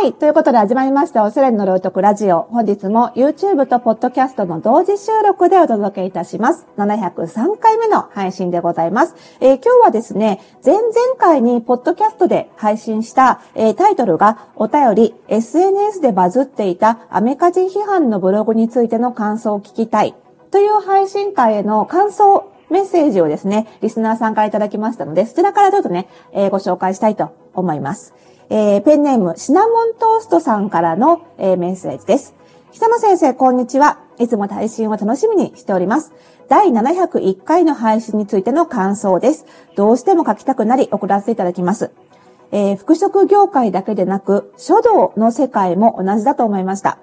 はい。ということで始まりました、おしゃれの道徳ラジオ。本日も YouTube と Podcast の同時収録でお届けいたします。703回目の配信でございます。えー、今日はですね、前々回に Podcast で配信した、えー、タイトルがお便り SNS でバズっていたアメカジ批判のブログについての感想を聞きたいという配信会への感想メッセージをですね、リスナーさんからいただきましたので、そちらからちょっとね、えー、ご紹介したいと思います。えー、ペンネーム、シナモントーストさんからの、えー、メッセージです。久野先生、こんにちは。いつも配信を楽しみにしております。第701回の配信についての感想です。どうしても書きたくなり送らせていただきます。えー、服飾業界だけでなく、書道の世界も同じだと思いました。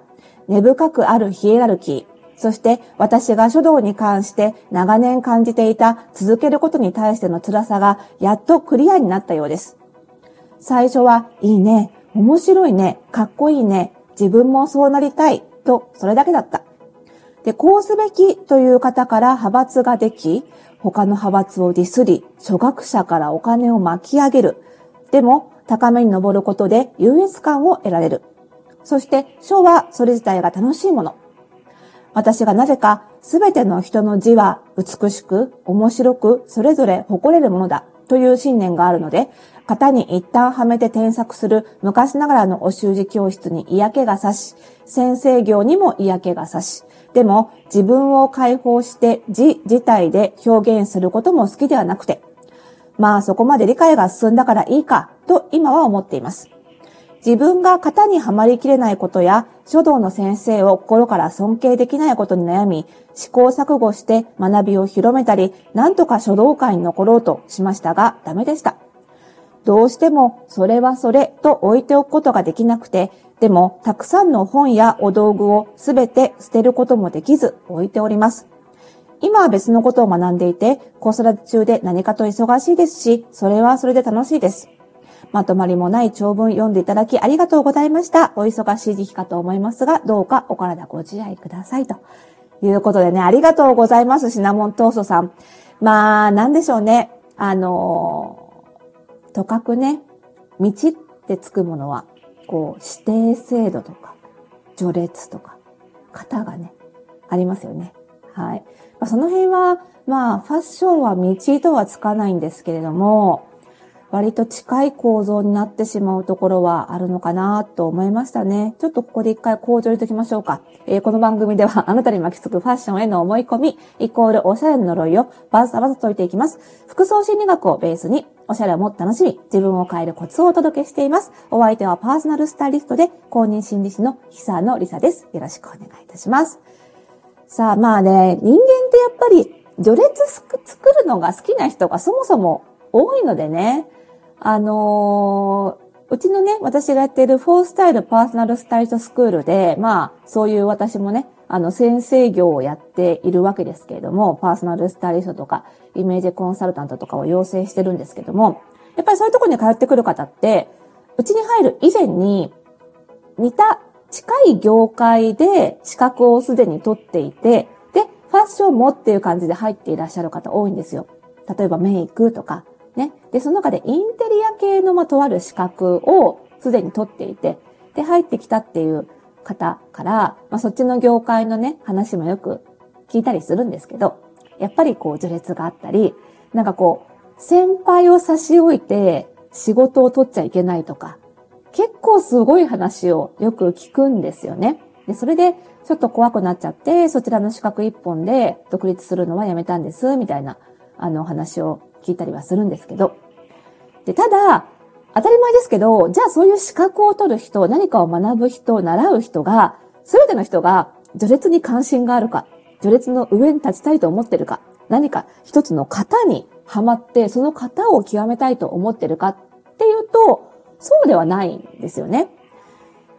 根深くあるヒエラルキー、そして私が書道に関して長年感じていた続けることに対しての辛さがやっとクリアになったようです。最初はいいね、面白いね、かっこいいね、自分もそうなりたいと、それだけだった。で、こうすべきという方から派閥ができ、他の派閥をディスり、初学者からお金を巻き上げる。でも、高めに登ることで優越感を得られる。そして、書はそれ自体が楽しいもの。私がなぜか、すべての人の字は美しく、面白く、それぞれ誇れるものだ。という信念があるので、型に一旦はめて添削する昔ながらのお習字教室に嫌気がさし、先生業にも嫌気がさし、でも自分を解放して字自体で表現することも好きではなくて、まあそこまで理解が進んだからいいかと今は思っています。自分が型にはまりきれないことや書道の先生を心から尊敬できないことに悩み、試行錯誤して学びを広めたり、なんとか書道会に残ろうとしましたが、ダメでした。どうしてもそれはそれと置いておくことができなくて、でもたくさんの本やお道具をすべて捨てることもできず置いております。今は別のことを学んでいて、子育て中で何かと忙しいですし、それはそれで楽しいです。まとまりもない長文読んでいただきありがとうございました。お忙しい時期かと思いますが、どうかお体ご自愛ください。ということでね、ありがとうございます、シナモントーストさん。まあ、なんでしょうね。あのー、とかくね、道ってつくものは、こう、指定制度とか、序列とか、型がね、ありますよね。はい。まあ、その辺は、まあ、ファッションは道とはつかないんですけれども、割と近い構造になってしまうところはあるのかなと思いましたね。ちょっとここで一回工場入れときましょうか。えー、この番組では あなたに巻きつくファッションへの思い込み、イコールおしゃれの呪いをバサバサ解いていきます。服装心理学をベースに、おしゃれをもっと楽しみ、自分を変えるコツをお届けしています。お相手はパーソナルスタイリストで公認心理師の久野里沙です。よろしくお願いいたします。さあ、まあね、人間ってやっぱり序列作るのが好きな人がそもそも多いのでね、あのー、うちのね、私がやっているフォースタイルパーソナルスタイリストスクールで、まあ、そういう私もね、あの、先生業をやっているわけですけれども、パーソナルスタイリストとか、イメージコンサルタントとかを養成してるんですけども、やっぱりそういうところに通ってくる方って、うちに入る以前に、似た、近い業界で資格をすでに取っていて、で、ファッションもっていう感じで入っていらっしゃる方多いんですよ。例えばメイクとか、ね。で、その中でインテリア系の、まとある資格をすでに取っていて、で、入ってきたっていう方から、まあ、そっちの業界のね、話もよく聞いたりするんですけど、やっぱりこう、序列があったり、なんかこう、先輩を差し置いて仕事を取っちゃいけないとか、結構すごい話をよく聞くんですよね。で、それでちょっと怖くなっちゃって、そちらの資格一本で独立するのはやめたんです、みたいな、あの話を聞いたりはするんですけど。で、ただ、当たり前ですけど、じゃあそういう資格を取る人、何かを学ぶ人、習う人が、すべての人が序列に関心があるか、序列の上に立ちたいと思ってるか、何か一つの型にはまって、その型を極めたいと思ってるかっていうと、そうではないんですよね。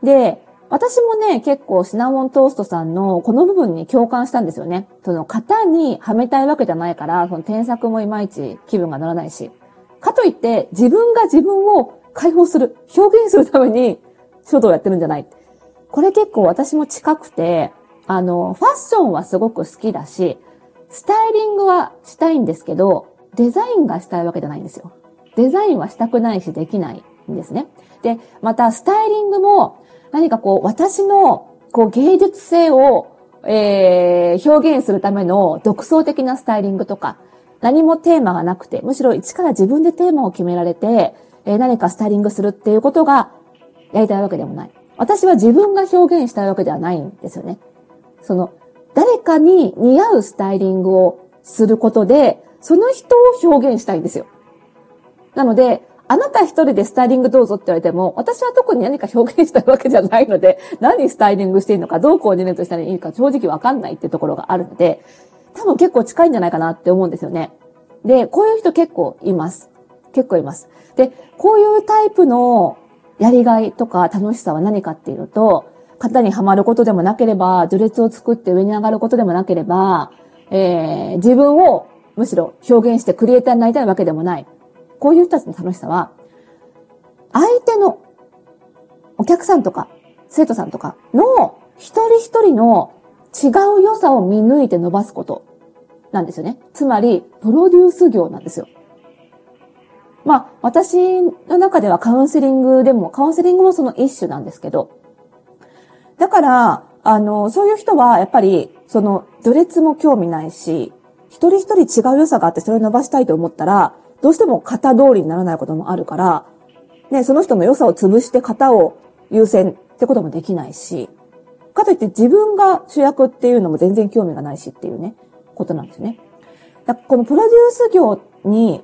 で、私もね、結構シナモントーストさんのこの部分に共感したんですよね。その型にはめたいわけじゃないから、その添削もいまいち気分が乗らないし。かといって自分が自分を解放する、表現するために書道をやってるんじゃない。これ結構私も近くて、あの、ファッションはすごく好きだし、スタイリングはしたいんですけど、デザインがしたいわけじゃないんですよ。デザインはしたくないしできないんですね。で、またスタイリングも何かこう私のこう芸術性を、えー、表現するための独創的なスタイリングとか、何もテーマがなくて、むしろ一から自分でテーマを決められて、えー、何かスタイリングするっていうことがやりたいわけでもない。私は自分が表現したいわけではないんですよね。その、誰かに似合うスタイリングをすることで、その人を表現したいんですよ。なので、あなた一人でスタイリングどうぞって言われても、私は特に何か表現したいわけじゃないので、何スタイリングしていいのか、どうコーディネートしたらいいか正直わかんないっていうところがあるので、多分結構近いんじゃないかなって思うんですよね。で、こういう人結構います。結構います。で、こういうタイプのやりがいとか楽しさは何かっていうと、型にはまることでもなければ、序列を作って上に上がることでもなければ、えー、自分をむしろ表現してクリエイターになりたいわけでもない。こういう人たちの楽しさは、相手のお客さんとか生徒さんとかの一人一人の違う良さを見抜いて伸ばすことなんですよね。つまり、プロデュース業なんですよ。まあ、私の中ではカウンセリングでも、カウンセリングもその一種なんですけど、だから、あの、そういう人は、やっぱり、その、序列も興味ないし、一人一人違う良さがあってそれを伸ばしたいと思ったら、どうしても型通りにならないこともあるから、ね、その人の良さを潰して型を優先ってこともできないし、かといって自分が主役っていうのも全然興味がないしっていうね、ことなんですね。このプロデュース業に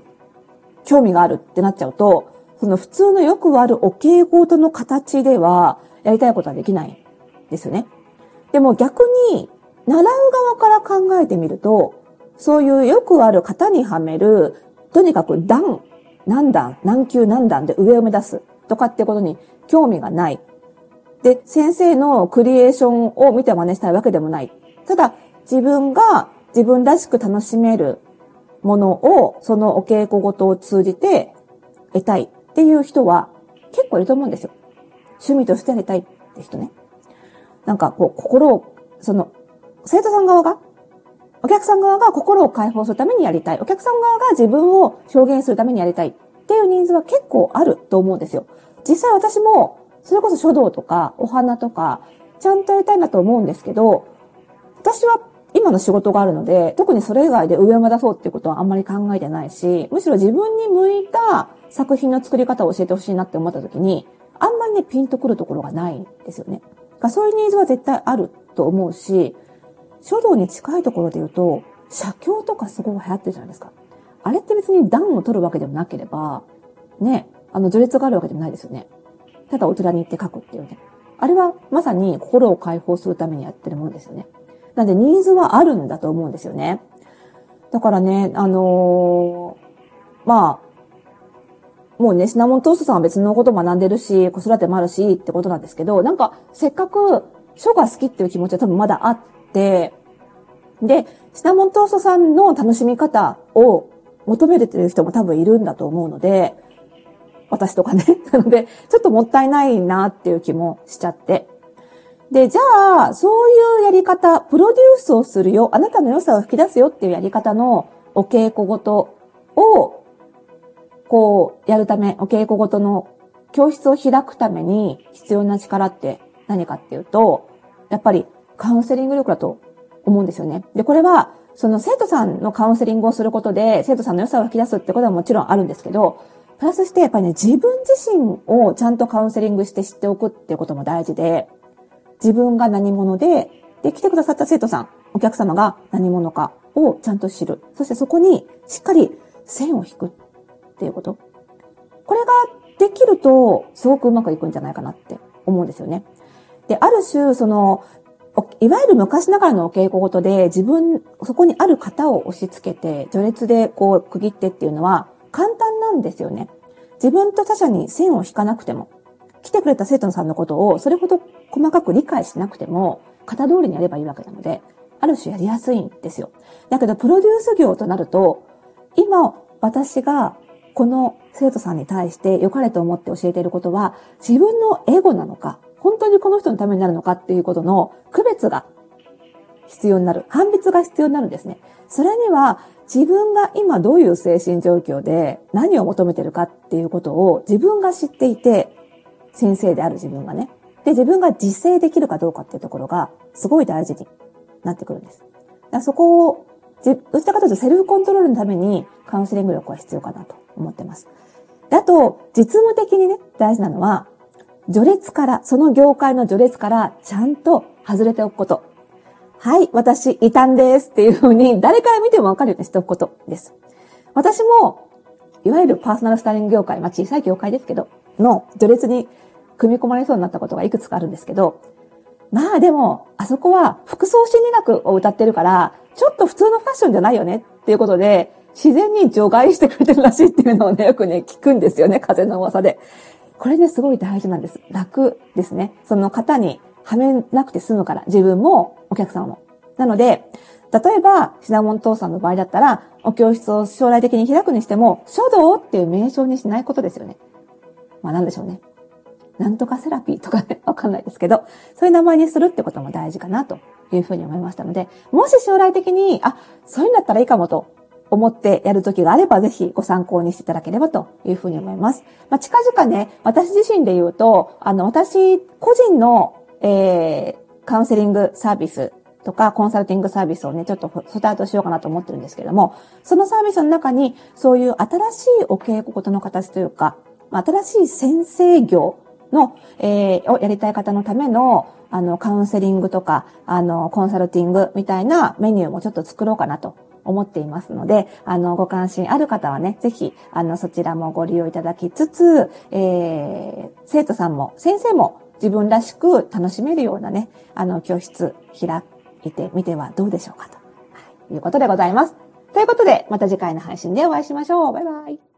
興味があるってなっちゃうと、その普通のよくあるお稽古との形ではやりたいことはできないですよね。でも逆に、習う側から考えてみると、そういうよくある型にはめる、とにかく段、何段、何級何段で上を目指すとかってことに興味がない。で、先生のクリエーションを見て真似したいわけでもない。ただ、自分が自分らしく楽しめるものを、そのお稽古ごとを通じて得たいっていう人は結構いると思うんですよ。趣味としてやりたいって人ね。なんかこう、心を、その、生徒さん側が、お客さん側が心を解放するためにやりたい。お客さん側が自分を表現するためにやりたいっていうニーズは結構あると思うんですよ。実際私も、それこそ書道とかお花とか、ちゃんとやりたいなと思うんですけど、私は今の仕事があるので、特にそれ以外で上を目指そうっていうことはあんまり考えてないし、むしろ自分に向いた作品の作り方を教えてほしいなって思った時に、あんまりね、ピンとくるところがないんですよね。そういうニーズは絶対あると思うし、書道に近いところで言うと、写経とかすごい流行ってるじゃないですか。あれって別に段を取るわけでもなければ、ね、あの、序列があるわけでもないですよね。ただお寺に行って書くっていうね。あれはまさに心を解放するためにやってるものですよね。なんでニーズはあるんだと思うんですよね。だからね、あのー、まあ、もうね、シナモントーストさんは別のこと学んでるし、子育てもあるしってことなんですけど、なんか、せっかく書が好きっていう気持ちは多分まだあって、で、シナモントーストさんの楽しみ方を求めてる人も多分いるんだと思うので、私とかね。なので、ちょっともったいないなっていう気もしちゃって。で、じゃあ、そういうやり方、プロデュースをするよ、あなたの良さを引き出すよっていうやり方のお稽古ごとをこう、やるため、お稽古ごとの教室を開くために必要な力って何かっていうと、やっぱりカウンセリング力だと思うんですよね。で、これは、その生徒さんのカウンセリングをすることで、生徒さんの良さを引き出すってことはもちろんあるんですけど、プラスしてやっぱりね、自分自身をちゃんとカウンセリングして知っておくっていうことも大事で、自分が何者で、で、来てくださった生徒さん、お客様が何者かをちゃんと知る。そしてそこにしっかり線を引くっていうこと。これができると、すごくうまくいくんじゃないかなって思うんですよね。で、ある種、その、いわゆる昔ながらのお稽古ごとで自分、そこにある型を押し付けて、序列でこう区切ってっていうのは簡単なんですよね。自分と他者に線を引かなくても、来てくれた生徒さんのことをそれほど細かく理解しなくても、型通りにやればいいわけなので、ある種やりやすいんですよ。だけど、プロデュース業となると、今、私がこの生徒さんに対して良かれと思って教えていることは、自分のエゴなのか、本当にこの人のためになるのかっていうことの区別が必要になる。判別が必要になるんですね。それには、自分が今どういう精神状況で何を求めてるかっていうことを自分が知っていて、先生である自分がね。で、自分が自制できるかどうかっていうところがすごい大事になってくるんです。だそこを、どちらかというとセルフコントロールのためにカウンセリング力は必要かなと思ってます。であと、実務的にね、大事なのは、序列から、その業界の序列からちゃんと外れておくこと。はい、私、異端ですっていうふうに、誰から見てもわかるようにしておくことです。私も、いわゆるパーソナルスタイリング業界、まあ小さい業界ですけど、の序列に組み込まれそうになったことがいくつかあるんですけど、まあでも、あそこは服装心理学を歌ってるから、ちょっと普通のファッションじゃないよねっていうことで、自然に除外してくれてるらしいっていうのをね、よくね、聞くんですよね、風の噂で。これね、すごい大事なんです。楽ですね。その方にはめなくて済むから、自分もお客さんも。なので、例えば、シナモン父さんの場合だったら、お教室を将来的に開くにしても、書道っていう名称にしないことですよね。まあなんでしょうね。なんとかセラピーとかね、わかんないですけど、そういう名前にするってことも大事かなというふうに思いましたので、もし将来的に、あ、そういうんだったらいいかもと思ってやるときがあれば、ぜひご参考にしていただければというふうに思います。まあ、近々ね、私自身で言うと、あの、私、個人の、えー、カウンセリングサービスとか、コンサルティングサービスをね、ちょっとスタートしようかなと思ってるんですけども、そのサービスの中に、そういう新しいお稽古事の形というか、新しい先生業の、えー、をやりたい方のための、あの、カウンセリングとか、あの、コンサルティングみたいなメニューもちょっと作ろうかなと思っていますので、あの、ご関心ある方はね、ぜひ、あの、そちらもご利用いただきつつ、えー、生徒さんも、先生も自分らしく楽しめるようなね、あの、教室開いてみてはどうでしょうかと、いうことでございます。ということで、また次回の配信でお会いしましょう。バイバイ。